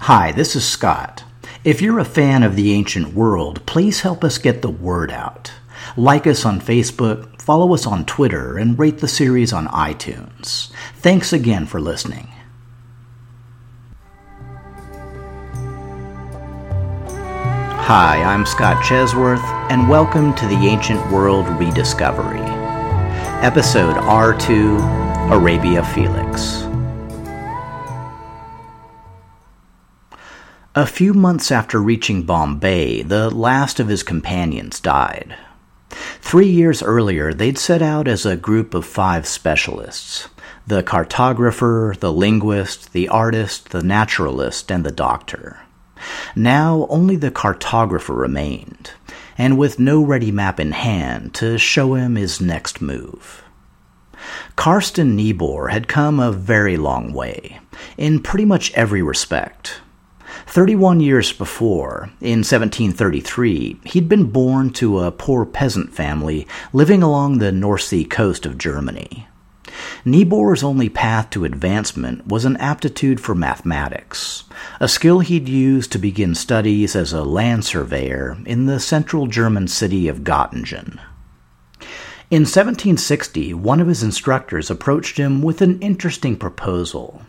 Hi, this is Scott. If you're a fan of the ancient world, please help us get the word out. Like us on Facebook, follow us on Twitter, and rate the series on iTunes. Thanks again for listening. Hi, I'm Scott Chesworth, and welcome to the Ancient World Rediscovery. Episode R2 Arabia Felix. A few months after reaching Bombay, the last of his companions died. Three years earlier, they'd set out as a group of five specialists the cartographer, the linguist, the artist, the naturalist, and the doctor. Now only the cartographer remained, and with no ready map in hand to show him his next move. Carsten Niebuhr had come a very long way, in pretty much every respect. 31 years before, in 1733, he'd been born to a poor peasant family living along the North Sea coast of Germany. Niebuhr's only path to advancement was an aptitude for mathematics, a skill he'd use to begin studies as a land surveyor in the central German city of Göttingen. In 1760, one of his instructors approached him with an interesting proposal.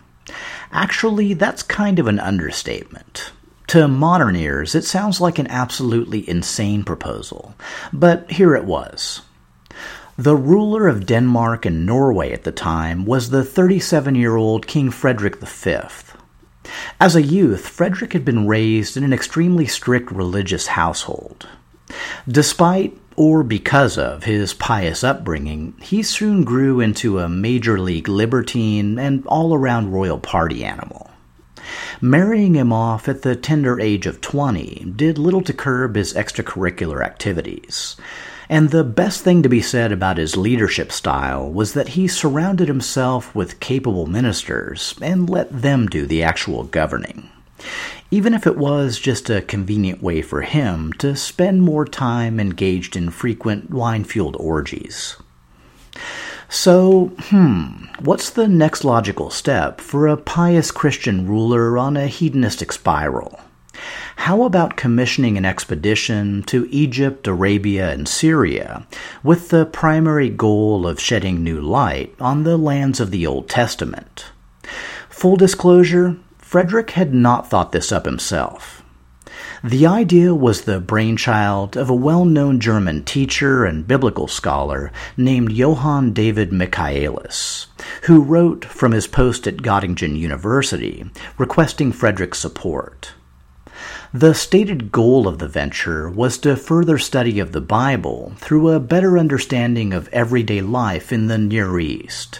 Actually, that's kind of an understatement. To modern ears, it sounds like an absolutely insane proposal, but here it was. The ruler of Denmark and Norway at the time was the 37 year old King Frederick V. As a youth, Frederick had been raised in an extremely strict religious household. Despite or because of his pious upbringing, he soon grew into a major league libertine and all around royal party animal. Marrying him off at the tender age of 20 did little to curb his extracurricular activities. And the best thing to be said about his leadership style was that he surrounded himself with capable ministers and let them do the actual governing. Even if it was just a convenient way for him to spend more time engaged in frequent wine fueled orgies. So, hmm, what's the next logical step for a pious Christian ruler on a hedonistic spiral? How about commissioning an expedition to Egypt, Arabia, and Syria with the primary goal of shedding new light on the lands of the Old Testament? Full disclosure, Frederick had not thought this up himself. The idea was the brainchild of a well known German teacher and biblical scholar named Johann David Michaelis, who wrote from his post at Göttingen University requesting Frederick's support. The stated goal of the venture was to further study of the Bible through a better understanding of everyday life in the Near East.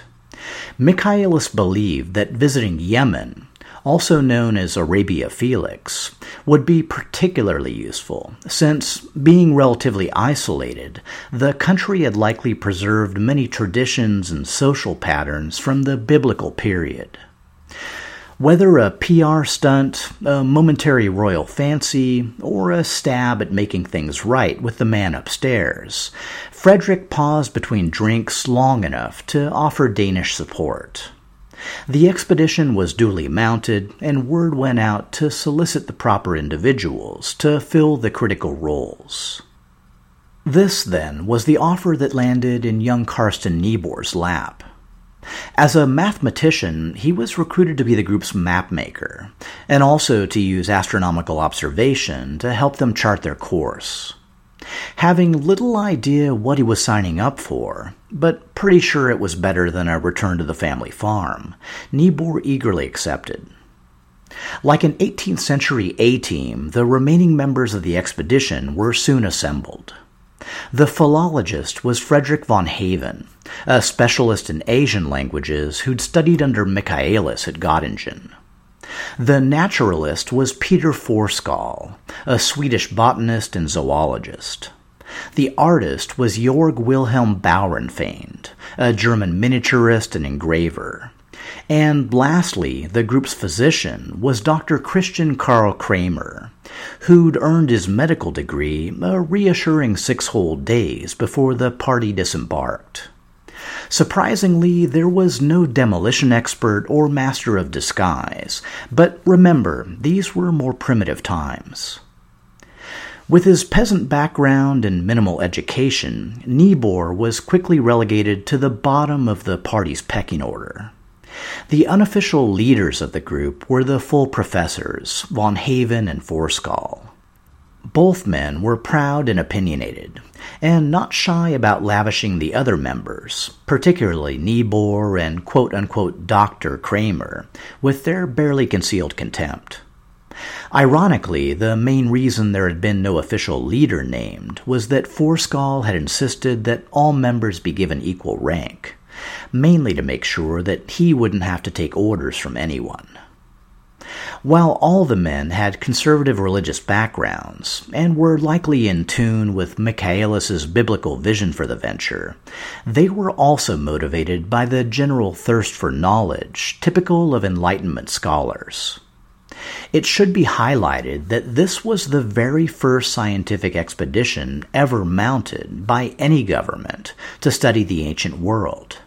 Michaelis believed that visiting Yemen, also known as Arabia Felix, would be particularly useful, since, being relatively isolated, the country had likely preserved many traditions and social patterns from the biblical period. Whether a PR stunt, a momentary royal fancy, or a stab at making things right with the man upstairs, Frederick paused between drinks long enough to offer Danish support. The expedition was duly mounted, and word went out to solicit the proper individuals to fill the critical roles. This, then, was the offer that landed in young Carsten Niebuhr's lap. As a mathematician, he was recruited to be the group's mapmaker, and also to use astronomical observation to help them chart their course. Having little idea what he was signing up for, but pretty sure it was better than a return to the family farm, Niebuhr eagerly accepted. Like an 18th century A team, the remaining members of the expedition were soon assembled. The philologist was Frederick von Haven, a specialist in Asian languages who'd studied under Michaelis at Göttingen. The naturalist was Peter Forskaal, a Swedish botanist and zoologist. The artist was Jorg Wilhelm Baurenfeind, a German miniaturist and engraver. And lastly, the group's physician was Dr. Christian Karl Kramer, who'd earned his medical degree a reassuring six whole days before the party disembarked. Surprisingly, there was no demolition expert or master of disguise, but remember, these were more primitive times. With his peasant background and minimal education, Niebuhr was quickly relegated to the bottom of the party's pecking order. The unofficial leaders of the group were the full professors, von Haven and Forskaal. Both men were proud and opinionated, and not shy about lavishing the other members, particularly Niebuhr and quote unquote Dr. Kramer, with their barely concealed contempt. Ironically, the main reason there had been no official leader named was that Forskaal had insisted that all members be given equal rank, mainly to make sure that he wouldn't have to take orders from anyone. While all the men had conservative religious backgrounds and were likely in tune with Michaelis's biblical vision for the venture, they were also motivated by the general thirst for knowledge typical of Enlightenment scholars. It should be highlighted that this was the very first scientific expedition ever mounted by any government to study the ancient world.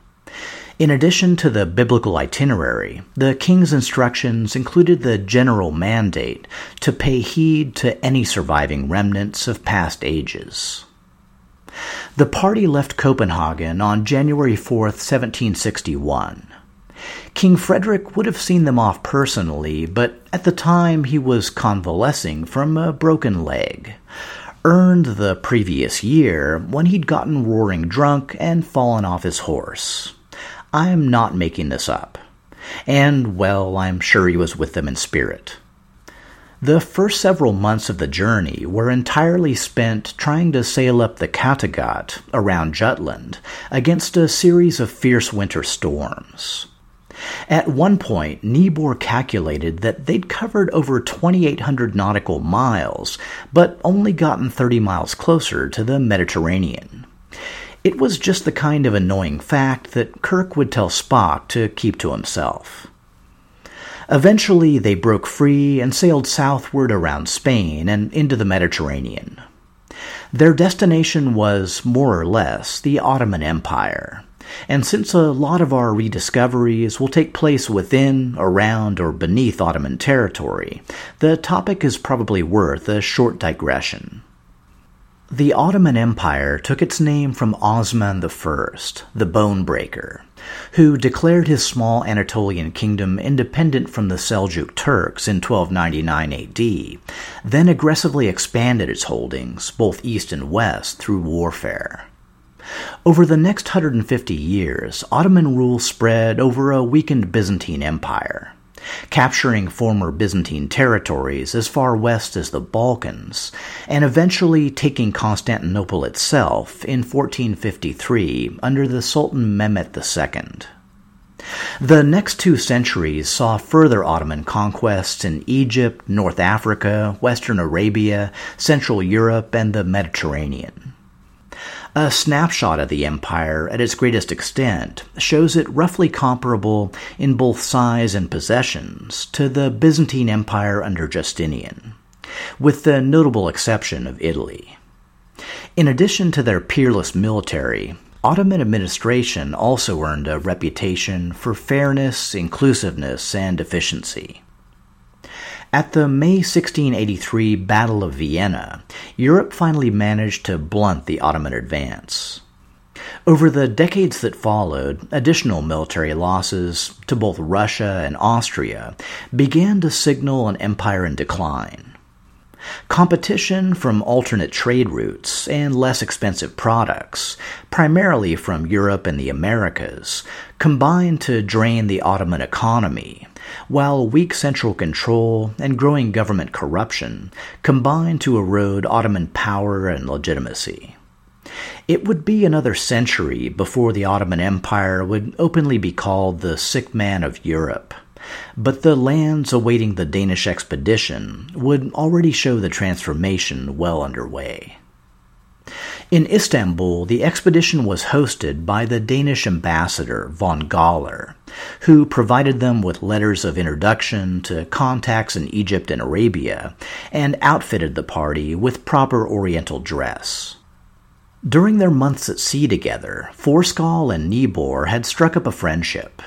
In addition to the biblical itinerary, the king's instructions included the general mandate to pay heed to any surviving remnants of past ages. The party left Copenhagen on January 4, 1761. King Frederick would have seen them off personally, but at the time he was convalescing from a broken leg, earned the previous year when he'd gotten roaring drunk and fallen off his horse. I am not making this up. And, well, I'm sure he was with them in spirit. The first several months of the journey were entirely spent trying to sail up the Kattegat around Jutland against a series of fierce winter storms. At one point, Niebuhr calculated that they'd covered over 2,800 nautical miles, but only gotten 30 miles closer to the Mediterranean. It was just the kind of annoying fact that Kirk would tell Spock to keep to himself. Eventually, they broke free and sailed southward around Spain and into the Mediterranean. Their destination was, more or less, the Ottoman Empire. And since a lot of our rediscoveries will take place within, around, or beneath Ottoman territory, the topic is probably worth a short digression. The Ottoman Empire took its name from Osman I, the Bone Breaker, who declared his small Anatolian kingdom independent from the Seljuk Turks in 1299 AD, then aggressively expanded its holdings, both east and west, through warfare. Over the next 150 years, Ottoman rule spread over a weakened Byzantine Empire capturing former Byzantine territories as far west as the Balkans, and eventually taking Constantinople itself in 1453 under the Sultan Mehmet II. The next two centuries saw further Ottoman conquests in Egypt, North Africa, Western Arabia, Central Europe, and the Mediterranean. A snapshot of the empire at its greatest extent shows it roughly comparable in both size and possessions to the Byzantine Empire under Justinian, with the notable exception of Italy. In addition to their peerless military, Ottoman administration also earned a reputation for fairness, inclusiveness, and efficiency. At the May 1683 Battle of Vienna, Europe finally managed to blunt the Ottoman advance. Over the decades that followed, additional military losses to both Russia and Austria began to signal an empire in decline. Competition from alternate trade routes and less expensive products, primarily from Europe and the Americas, combined to drain the Ottoman economy, while weak central control and growing government corruption combined to erode Ottoman power and legitimacy. It would be another century before the Ottoman Empire would openly be called the sick man of Europe. But the lands awaiting the Danish expedition would already show the transformation well underway. In Istanbul, the expedition was hosted by the Danish ambassador von Galler, who provided them with letters of introduction to contacts in Egypt and Arabia, and outfitted the party with proper Oriental dress. During their months at sea together, Forskaal and Niebuhr had struck up a friendship,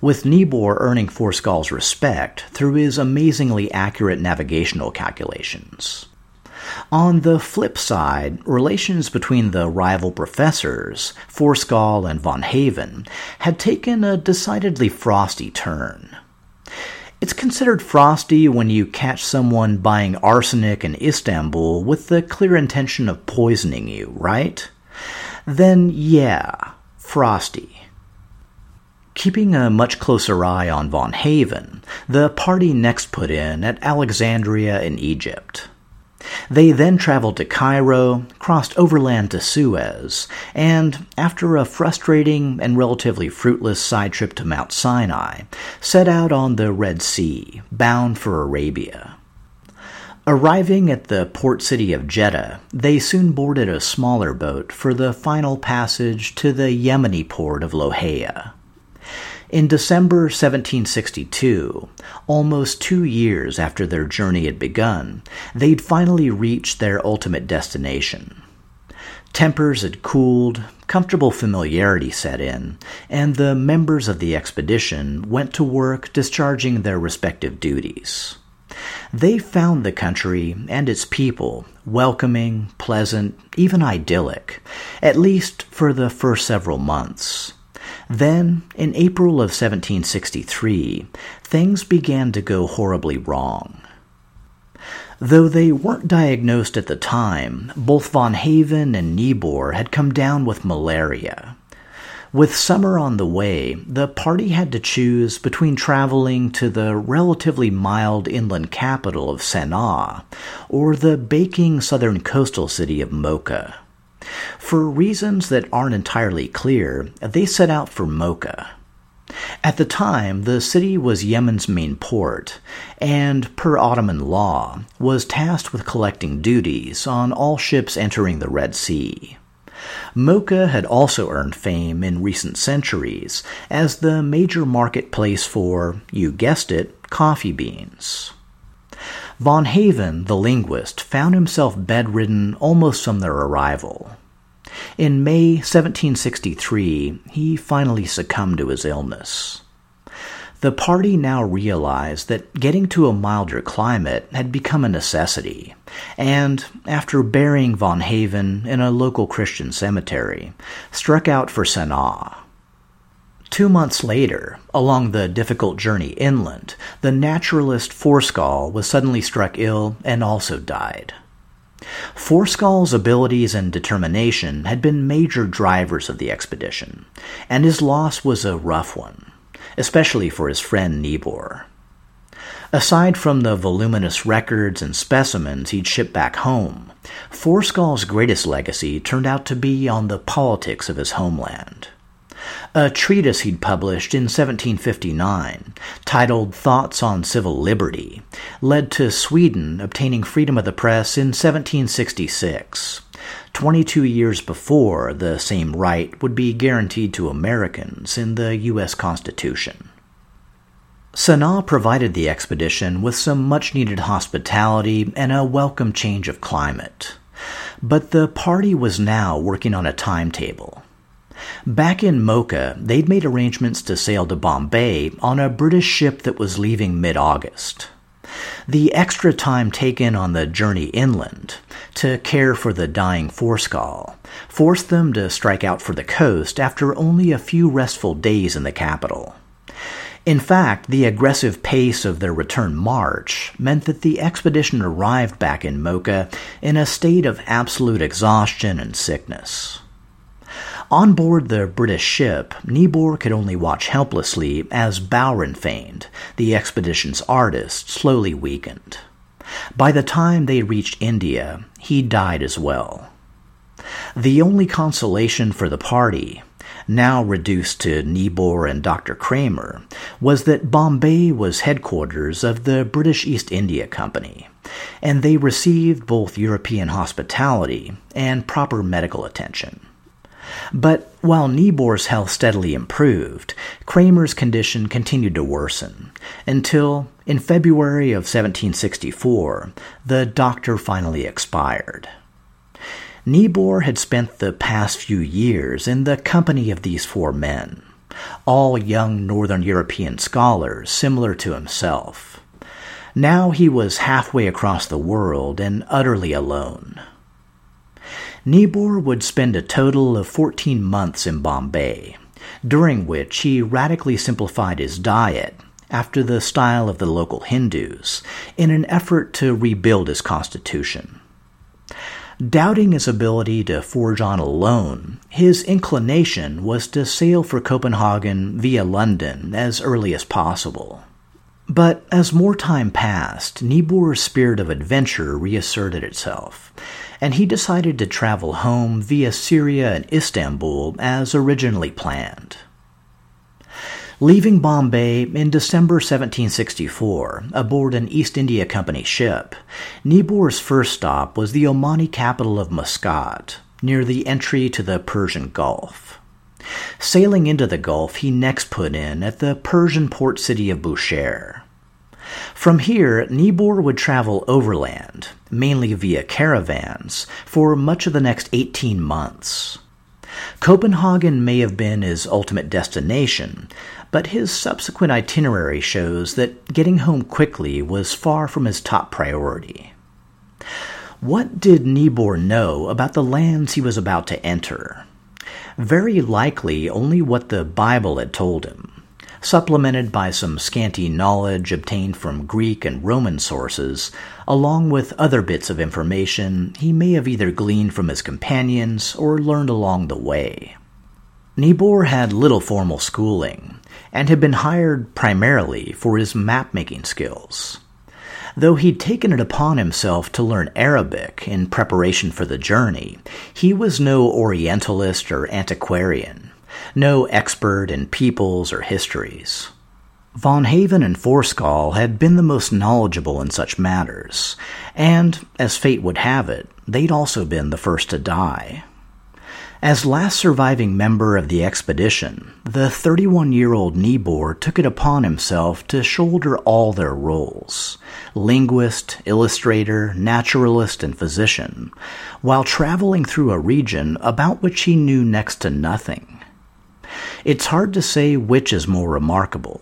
with Niebuhr earning Forskaal's respect through his amazingly accurate navigational calculations. On the flip side, relations between the rival professors, Forskaal and von Haven, had taken a decidedly frosty turn. It's considered frosty when you catch someone buying arsenic in Istanbul with the clear intention of poisoning you, right? Then, yeah, frosty. Keeping a much closer eye on Von Haven, the party next put in at Alexandria in Egypt. They then traveled to Cairo, crossed overland to Suez, and, after a frustrating and relatively fruitless side trip to Mount Sinai, set out on the Red Sea, bound for Arabia. Arriving at the port city of Jeddah, they soon boarded a smaller boat for the final passage to the Yemeni port of Lohaya. In December 1762, almost two years after their journey had begun, they'd finally reached their ultimate destination. Tempers had cooled, comfortable familiarity set in, and the members of the expedition went to work discharging their respective duties. They found the country and its people welcoming, pleasant, even idyllic, at least for the first several months. Then, in April of 1763, things began to go horribly wrong. Though they weren't diagnosed at the time, both von Haven and Niebuhr had come down with malaria. With summer on the way, the party had to choose between traveling to the relatively mild inland capital of Sana'a or the baking southern coastal city of Mocha. For reasons that aren't entirely clear, they set out for Mocha. At the time, the city was Yemen's main port, and, per Ottoman law, was tasked with collecting duties on all ships entering the Red Sea. Mocha had also earned fame in recent centuries as the major marketplace for, you guessed it, coffee beans. Von Haven, the linguist, found himself bedridden almost from their arrival. In May 1763, he finally succumbed to his illness. The party now realized that getting to a milder climate had become a necessity, and, after burying von Haven in a local Christian cemetery, struck out for Sana'a. Two months later, along the difficult journey inland, the naturalist Forskaal was suddenly struck ill and also died. Forskaal's abilities and determination had been major drivers of the expedition, and his loss was a rough one, especially for his friend Niebuhr. Aside from the voluminous records and specimens he'd shipped back home, Forskaal's greatest legacy turned out to be on the politics of his homeland. A treatise he'd published in 1759, titled Thoughts on Civil Liberty, led to Sweden obtaining freedom of the press in 1766. 22 years before the same right would be guaranteed to Americans in the U.S. Constitution. Sana'a provided the expedition with some much needed hospitality and a welcome change of climate. But the party was now working on a timetable. Back in Mocha, they'd made arrangements to sail to Bombay on a British ship that was leaving mid August. The extra time taken on the journey inland to care for the dying Forskaal forced them to strike out for the coast after only a few restful days in the capital. In fact, the aggressive pace of their return march meant that the expedition arrived back in Mocha in a state of absolute exhaustion and sickness. On board the British ship, Niebuhr could only watch helplessly as Baurenfeind, the expedition's artist, slowly weakened. By the time they reached India, he died as well. The only consolation for the party, now reduced to Niebuhr and Dr. Kramer, was that Bombay was headquarters of the British East India Company, and they received both European hospitality and proper medical attention. But while Niebuhr's health steadily improved, Kramer's condition continued to worsen until, in February of 1764, the doctor finally expired. Niebuhr had spent the past few years in the company of these four men, all young Northern European scholars similar to himself. Now he was halfway across the world and utterly alone. Niebuhr would spend a total of 14 months in Bombay, during which he radically simplified his diet after the style of the local Hindus in an effort to rebuild his constitution. Doubting his ability to forge on alone, his inclination was to sail for Copenhagen via London as early as possible. But as more time passed, Niebuhr's spirit of adventure reasserted itself, and he decided to travel home via Syria and Istanbul as originally planned. Leaving Bombay in December 1764 aboard an East India Company ship, Niebuhr's first stop was the Omani capital of Muscat, near the entry to the Persian Gulf. Sailing into the Gulf, he next put in at the Persian port city of Bushehr. From here, Niebuhr would travel overland, mainly via caravans, for much of the next 18 months. Copenhagen may have been his ultimate destination, but his subsequent itinerary shows that getting home quickly was far from his top priority. What did Niebuhr know about the lands he was about to enter? Very likely only what the Bible had told him supplemented by some scanty knowledge obtained from Greek and Roman sources, along with other bits of information he may have either gleaned from his companions or learned along the way. Niebuhr had little formal schooling and had been hired primarily for his map making skills. Though he'd taken it upon himself to learn Arabic in preparation for the journey, he was no Orientalist or antiquarian no expert in peoples or histories. Von Haven and Forskaal had been the most knowledgeable in such matters, and, as fate would have it, they'd also been the first to die. As last surviving member of the expedition, the 31 year old Niebuhr took it upon himself to shoulder all their roles linguist, illustrator, naturalist, and physician while traveling through a region about which he knew next to nothing. It's hard to say which is more remarkable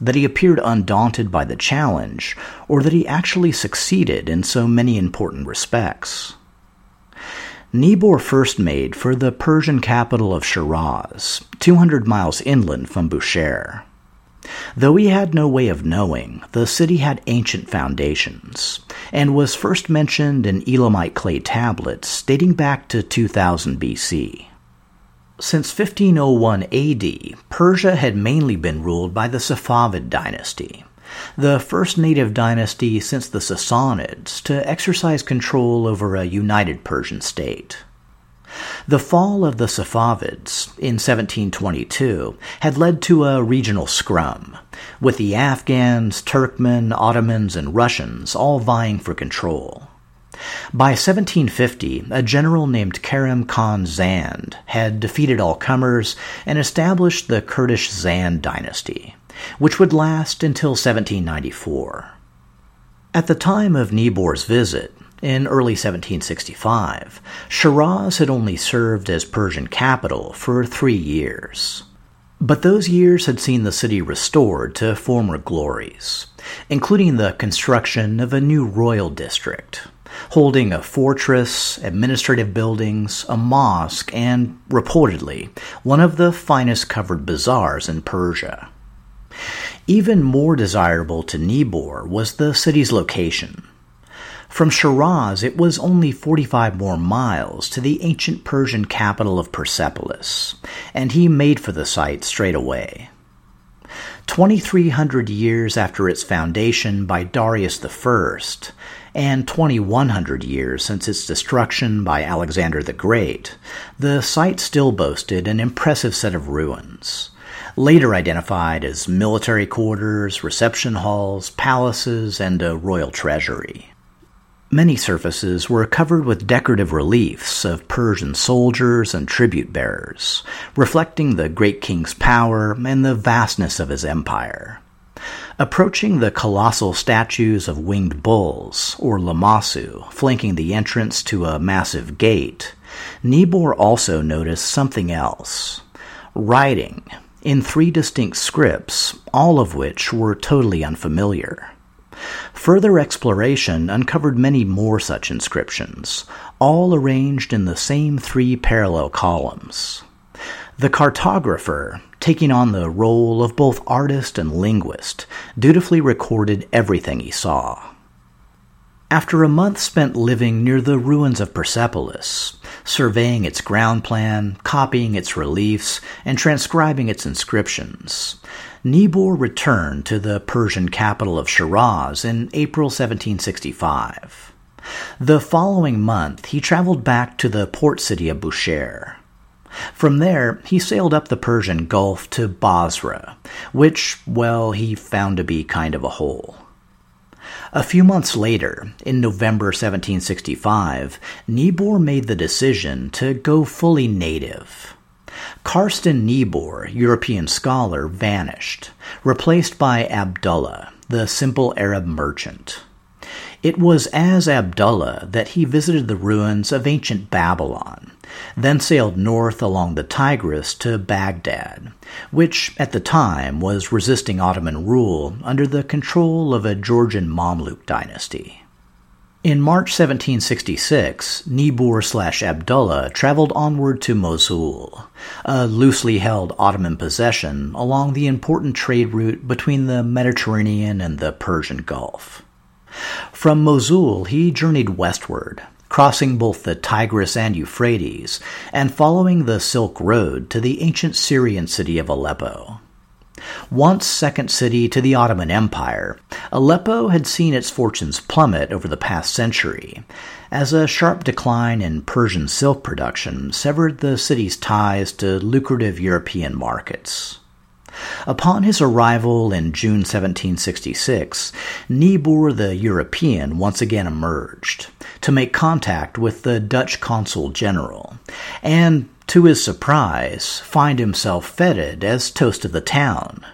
that he appeared undaunted by the challenge, or that he actually succeeded in so many important respects. Niebuhr first made for the Persian capital of Shiraz, 200 miles inland from Bushehr. Though he had no way of knowing, the city had ancient foundations, and was first mentioned in Elamite clay tablets dating back to 2000 BC. Since 1501 AD, Persia had mainly been ruled by the Safavid dynasty, the first native dynasty since the Sassanids to exercise control over a united Persian state. The fall of the Safavids in 1722 had led to a regional scrum, with the Afghans, Turkmen, Ottomans, and Russians all vying for control. By 1750, a general named Karim Khan Zand had defeated all comers and established the Kurdish Zand dynasty, which would last until 1794. At the time of Niebuhr's visit, in early 1765, Shiraz had only served as Persian capital for three years. But those years had seen the city restored to former glories, including the construction of a new royal district, holding a fortress, administrative buildings, a mosque, and, reportedly, one of the finest covered bazaars in Persia. Even more desirable to Niebuhr was the city's location. From Shiraz, it was only 45 more miles to the ancient Persian capital of Persepolis, and he made for the site straight away. 2,300 years after its foundation by Darius I, and 2,100 years since its destruction by Alexander the Great, the site still boasted an impressive set of ruins, later identified as military quarters, reception halls, palaces, and a royal treasury. Many surfaces were covered with decorative reliefs of Persian soldiers and tribute bearers, reflecting the great king's power and the vastness of his empire. Approaching the colossal statues of winged bulls, or lamassu, flanking the entrance to a massive gate, Niebuhr also noticed something else writing in three distinct scripts, all of which were totally unfamiliar. Further exploration uncovered many more such inscriptions, all arranged in the same three parallel columns. The cartographer, taking on the role of both artist and linguist, dutifully recorded everything he saw. After a month spent living near the ruins of Persepolis, surveying its ground plan, copying its reliefs, and transcribing its inscriptions, Niebuhr returned to the Persian capital of Shiraz in April 1765. The following month, he traveled back to the port city of Bushehr. From there, he sailed up the Persian Gulf to Basra, which, well, he found to be kind of a hole. A few months later, in November 1765, Niebuhr made the decision to go fully native. Carsten Niebuhr, European scholar, vanished, replaced by Abdullah, the simple Arab merchant. It was as Abdullah that he visited the ruins of ancient Babylon, then sailed north along the Tigris to Baghdad, which at the time was resisting Ottoman rule under the control of a Georgian Mamluk dynasty. In March 1766, Niebuhr slash Abdullah traveled onward to Mosul, a loosely held Ottoman possession along the important trade route between the Mediterranean and the Persian Gulf. From Mosul, he journeyed westward, crossing both the Tigris and Euphrates, and following the Silk Road to the ancient Syrian city of Aleppo. Once second city to the Ottoman Empire, Aleppo had seen its fortunes plummet over the past century, as a sharp decline in Persian silk production severed the city's ties to lucrative European markets. Upon his arrival in June 1766, Niebuhr the European once again emerged to make contact with the Dutch consul general, and, to his surprise, find himself feted as toast of the town.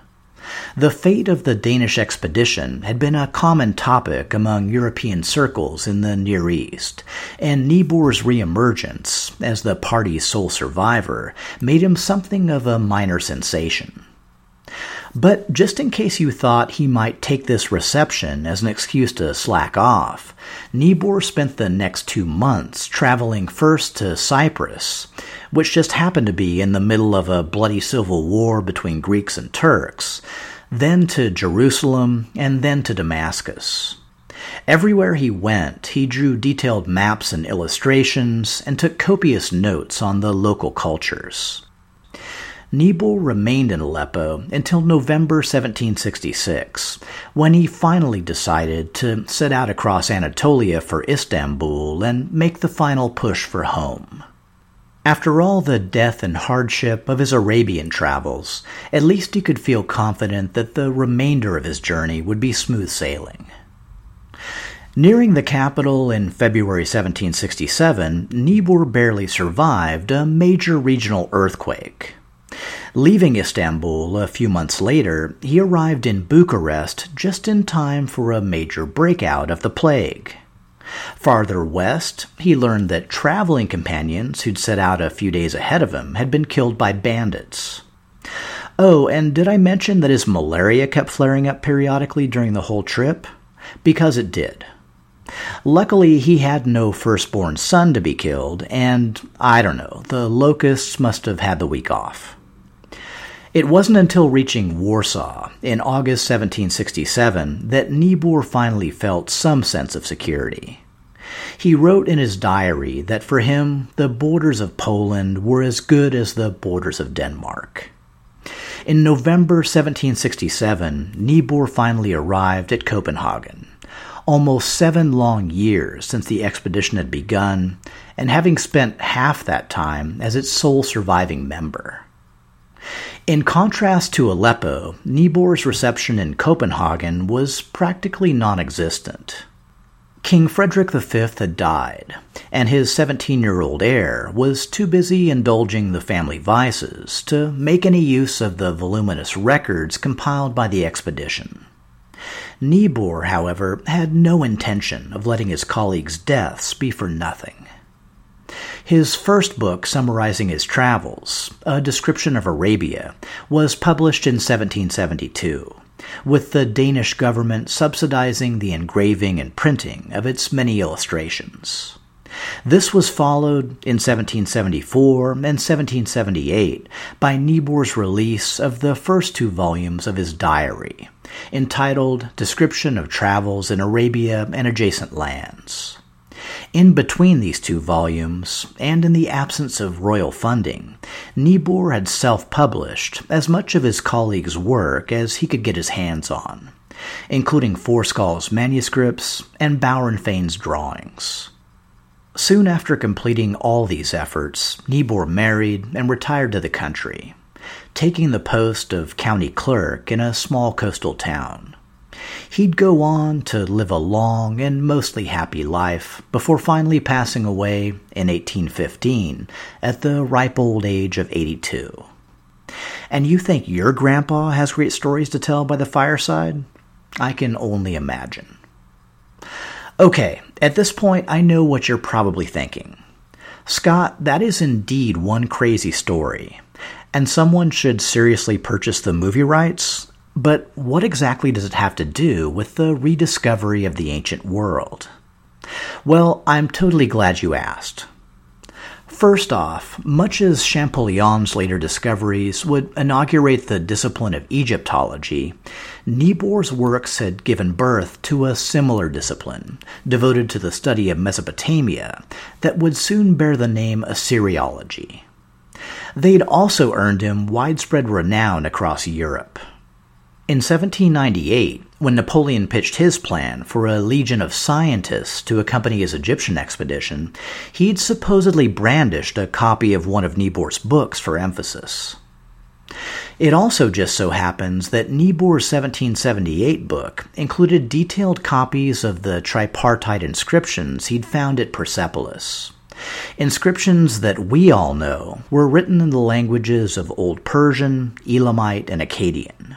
The fate of the Danish expedition had been a common topic among European circles in the Near East, and Niebuhr's reemergence as the party's sole survivor made him something of a minor sensation. But just in case you thought he might take this reception as an excuse to slack off, Niebuhr spent the next two months traveling first to Cyprus, which just happened to be in the middle of a bloody civil war between Greeks and Turks, then to Jerusalem, and then to Damascus. Everywhere he went, he drew detailed maps and illustrations and took copious notes on the local cultures. Niebuhr remained in Aleppo until November 1766, when he finally decided to set out across Anatolia for Istanbul and make the final push for home. After all the death and hardship of his Arabian travels, at least he could feel confident that the remainder of his journey would be smooth sailing. Nearing the capital in February 1767, Niebuhr barely survived a major regional earthquake. Leaving Istanbul a few months later, he arrived in Bucharest just in time for a major breakout of the plague. Farther west, he learned that traveling companions who'd set out a few days ahead of him had been killed by bandits. Oh, and did I mention that his malaria kept flaring up periodically during the whole trip? Because it did. Luckily, he had no firstborn son to be killed, and I don't know, the locusts must have had the week off. It wasn't until reaching Warsaw in August 1767 that Niebuhr finally felt some sense of security. He wrote in his diary that for him, the borders of Poland were as good as the borders of Denmark. In November 1767, Niebuhr finally arrived at Copenhagen, almost seven long years since the expedition had begun, and having spent half that time as its sole surviving member. In contrast to Aleppo, Niebuhr's reception in Copenhagen was practically non existent. King Frederick V had died, and his 17 year old heir was too busy indulging the family vices to make any use of the voluminous records compiled by the expedition. Niebuhr, however, had no intention of letting his colleagues' deaths be for nothing. His first book summarizing his travels, A Description of Arabia, was published in 1772, with the Danish government subsidizing the engraving and printing of its many illustrations. This was followed in 1774 and 1778 by Niebuhr's release of the first two volumes of his diary, entitled Description of Travels in Arabia and Adjacent Lands. In between these two volumes, and in the absence of royal funding, Niebuhr had self published as much of his colleagues' work as he could get his hands on, including Forskal's manuscripts and Baurenfeind's drawings. Soon after completing all these efforts, Niebuhr married and retired to the country, taking the post of county clerk in a small coastal town. He'd go on to live a long and mostly happy life before finally passing away in 1815 at the ripe old age of 82. And you think your grandpa has great stories to tell by the fireside? I can only imagine. Okay, at this point, I know what you're probably thinking. Scott, that is indeed one crazy story, and someone should seriously purchase the movie rights but what exactly does it have to do with the rediscovery of the ancient world? Well, I'm totally glad you asked. First off, much as Champollion's later discoveries would inaugurate the discipline of Egyptology, Niebuhr's works had given birth to a similar discipline, devoted to the study of Mesopotamia, that would soon bear the name Assyriology. They'd also earned him widespread renown across Europe. In 1798, when Napoleon pitched his plan for a legion of scientists to accompany his Egyptian expedition, he'd supposedly brandished a copy of one of Niebuhr's books for emphasis. It also just so happens that Niebuhr's 1778 book included detailed copies of the tripartite inscriptions he'd found at Persepolis. Inscriptions that we all know were written in the languages of Old Persian, Elamite, and Akkadian.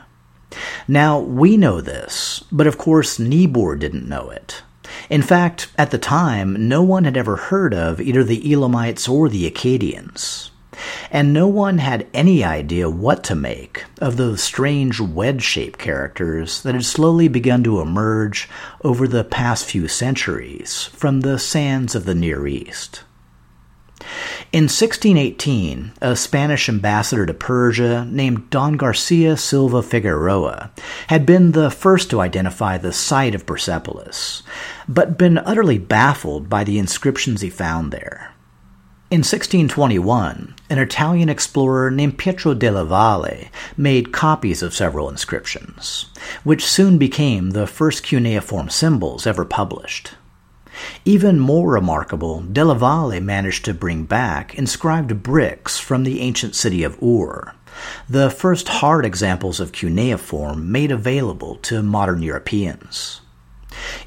Now, we know this, but of course Niebuhr didn't know it. In fact, at the time, no one had ever heard of either the Elamites or the Akkadians. And no one had any idea what to make of those strange wedge shaped characters that had slowly begun to emerge over the past few centuries from the sands of the Near East. In 1618, a Spanish ambassador to Persia named Don Garcia Silva Figueroa had been the first to identify the site of Persepolis, but been utterly baffled by the inscriptions he found there. In 1621, an Italian explorer named Pietro della Valle made copies of several inscriptions, which soon became the first cuneiform symbols ever published. Even more remarkable, Della Valle managed to bring back inscribed bricks from the ancient city of Ur, the first hard examples of cuneiform made available to modern Europeans.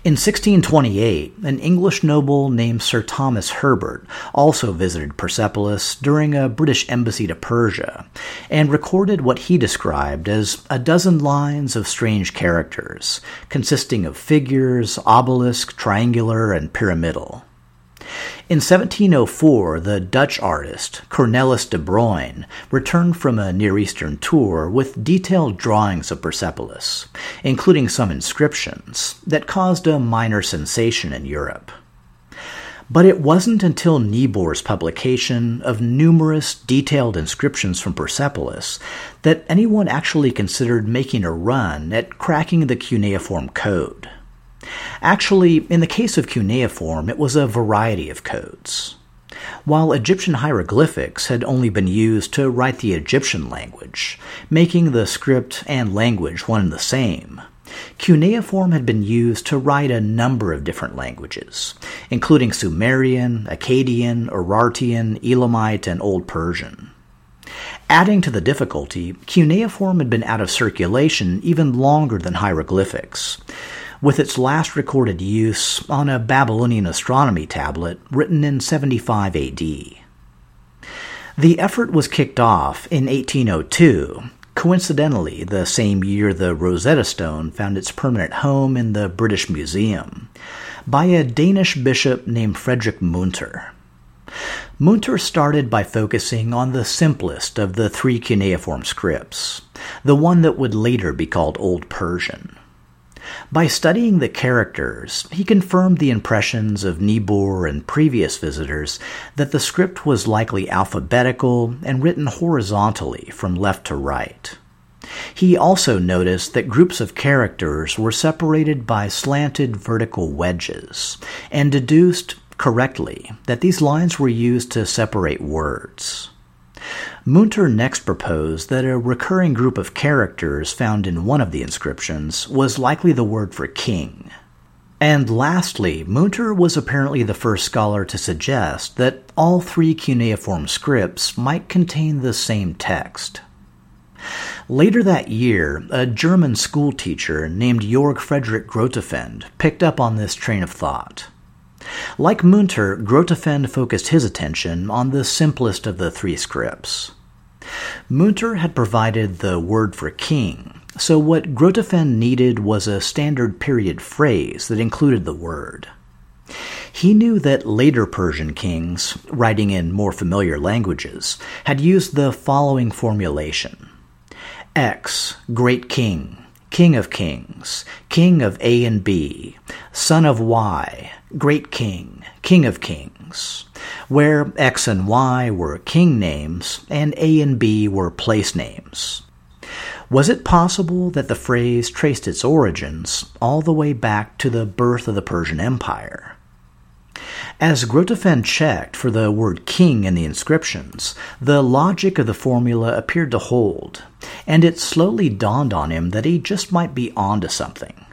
In 1628, an English noble named Sir Thomas Herbert also visited Persepolis during a British embassy to Persia and recorded what he described as a dozen lines of strange characters, consisting of figures, obelisk, triangular, and pyramidal. In 1704, the Dutch artist Cornelis de Bruyn returned from a Near Eastern tour with detailed drawings of Persepolis, including some inscriptions, that caused a minor sensation in Europe. But it wasn't until Niebuhr's publication of numerous detailed inscriptions from Persepolis that anyone actually considered making a run at cracking the cuneiform code. Actually, in the case of cuneiform, it was a variety of codes. While Egyptian hieroglyphics had only been used to write the Egyptian language, making the script and language one and the same, cuneiform had been used to write a number of different languages, including Sumerian, Akkadian, Urartian, Elamite, and Old Persian. Adding to the difficulty, cuneiform had been out of circulation even longer than hieroglyphics, with its last recorded use on a Babylonian astronomy tablet written in 75 AD. The effort was kicked off in 1802, coincidentally the same year the Rosetta Stone found its permanent home in the British Museum, by a Danish bishop named Frederick Munter. Munter started by focusing on the simplest of the three cuneiform scripts, the one that would later be called Old Persian. By studying the characters, he confirmed the impressions of Niebuhr and previous visitors that the script was likely alphabetical and written horizontally from left to right. He also noticed that groups of characters were separated by slanted vertical wedges, and deduced correctly that these lines were used to separate words. Munter next proposed that a recurring group of characters found in one of the inscriptions was likely the word for king. And lastly, Munter was apparently the first scholar to suggest that all three cuneiform scripts might contain the same text. Later that year, a German schoolteacher named Georg Friedrich Grotefend picked up on this train of thought. Like Munter, Grotefend focused his attention on the simplest of the three scripts. Munter had provided the word for king, so what Grotefend needed was a standard period phrase that included the word. He knew that later Persian kings, writing in more familiar languages, had used the following formulation X, great king, king of kings, king of A and B, son of Y, great king, king of kings where X and Y were king names and A and B were place names. Was it possible that the phrase traced its origins all the way back to the birth of the Persian Empire? As Grotefend checked for the word king in the inscriptions, the logic of the formula appeared to hold, and it slowly dawned on him that he just might be onto something.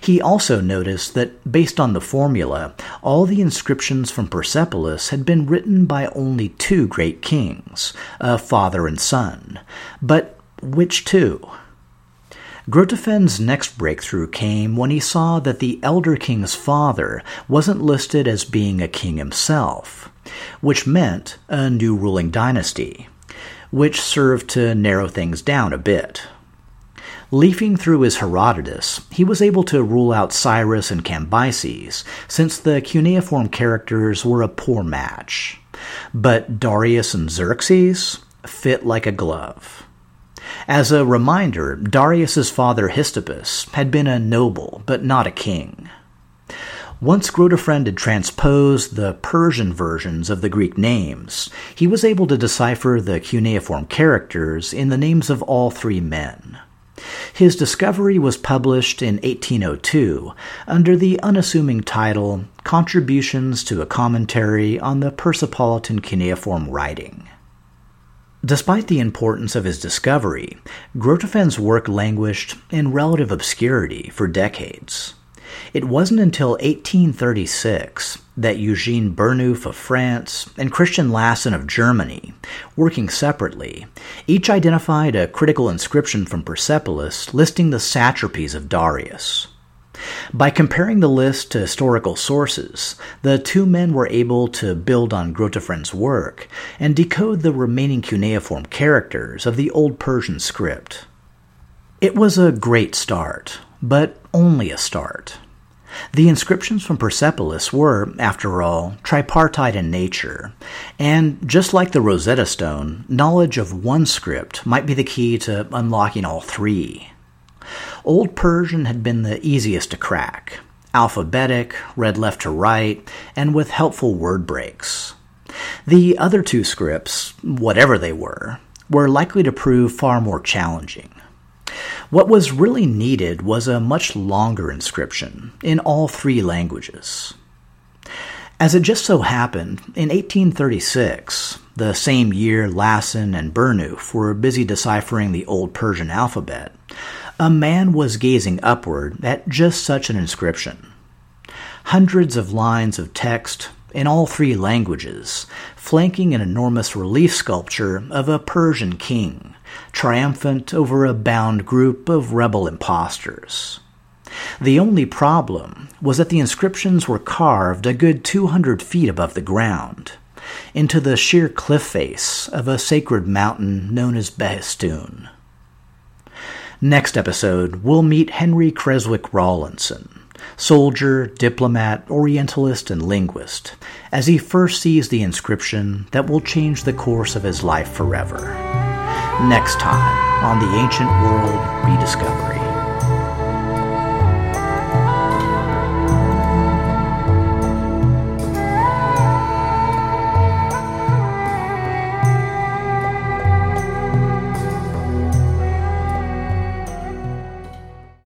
He also noticed that, based on the formula, all the inscriptions from Persepolis had been written by only two great kings, a father and son. But which two? Grotefend's next breakthrough came when he saw that the elder king's father wasn't listed as being a king himself, which meant a new ruling dynasty, which served to narrow things down a bit. Leafing through his Herodotus, he was able to rule out Cyrus and Cambyses, since the cuneiform characters were a poor match. But Darius and Xerxes fit like a glove. As a reminder, Darius's father Hystaspas had been a noble, but not a king. Once Grotefend had transposed the Persian versions of the Greek names, he was able to decipher the cuneiform characters in the names of all three men. His discovery was published in 1802 under the unassuming title Contributions to a Commentary on the Persepolitan Cuneiform Writing. Despite the importance of his discovery, Grotefend's work languished in relative obscurity for decades. It wasn't until 1836 that Eugene Burnouf of France and Christian Lassen of Germany, working separately, each identified a critical inscription from Persepolis listing the satrapies of Darius. By comparing the list to historical sources, the two men were able to build on Grotefend's work and decode the remaining cuneiform characters of the Old Persian script. It was a great start, but only a start. The inscriptions from Persepolis were, after all, tripartite in nature, and just like the Rosetta Stone, knowledge of one script might be the key to unlocking all three. Old Persian had been the easiest to crack alphabetic, read left to right, and with helpful word breaks. The other two scripts, whatever they were, were likely to prove far more challenging. What was really needed was a much longer inscription in all three languages. As it just so happened, in 1836, the same year Lassen and Burnouf were busy deciphering the Old Persian alphabet, a man was gazing upward at just such an inscription. Hundreds of lines of text in all three languages, flanking an enormous relief sculpture of a Persian king, triumphant over a bound group of rebel impostors. The only problem was that the inscriptions were carved a good 200 feet above the ground, into the sheer cliff face of a sacred mountain known as Behistun. Next episode, we'll meet Henry Creswick Rawlinson, soldier, diplomat, orientalist, and linguist, as he first sees the inscription that will change the course of his life forever. Next time on the Ancient World Rediscovery.